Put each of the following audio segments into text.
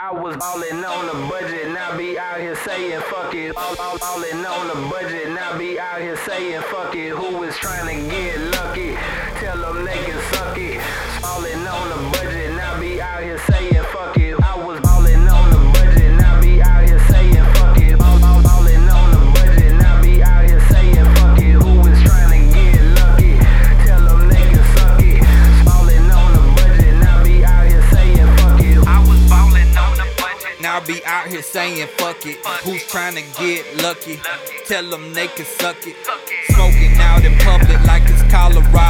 I was ballin' on the budget, now be out here saying fuck it. All, all, ballin' on the budget, now be out here saying fuck it. Who is trying to get lucky? Be out here saying fuck it. Who's trying to get lucky? Tell them they can suck it. Smoking out in public like it's Colorado.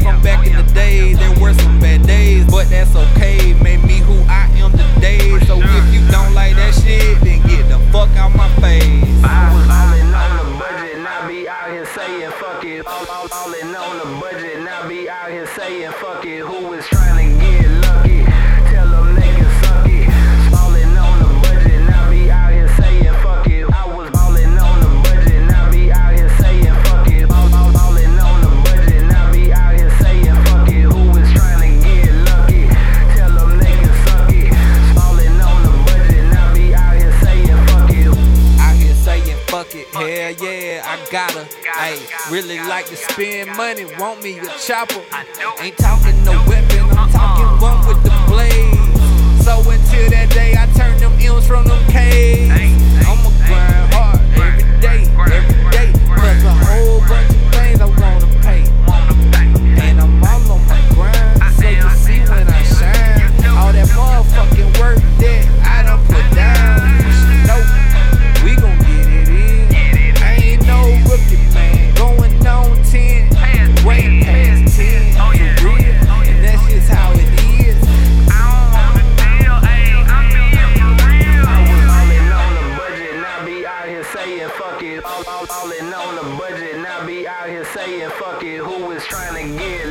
From back in the day. There were some bad days, but that's okay. Made me who I am today. So if you don't like that shit, then get the fuck out my face. I was ballin' on the budget, now be out here saying fuck it. All, all, on the budget, now be out here saying fuck it. Who is trying to get gotta. Ayy, really like to spend money, want me a chopper. Ain't talking no weapon, I'm talking one with the saying fuck it. All, all, ballin' on the budget, now be out here saying fuck it. Who is trying to get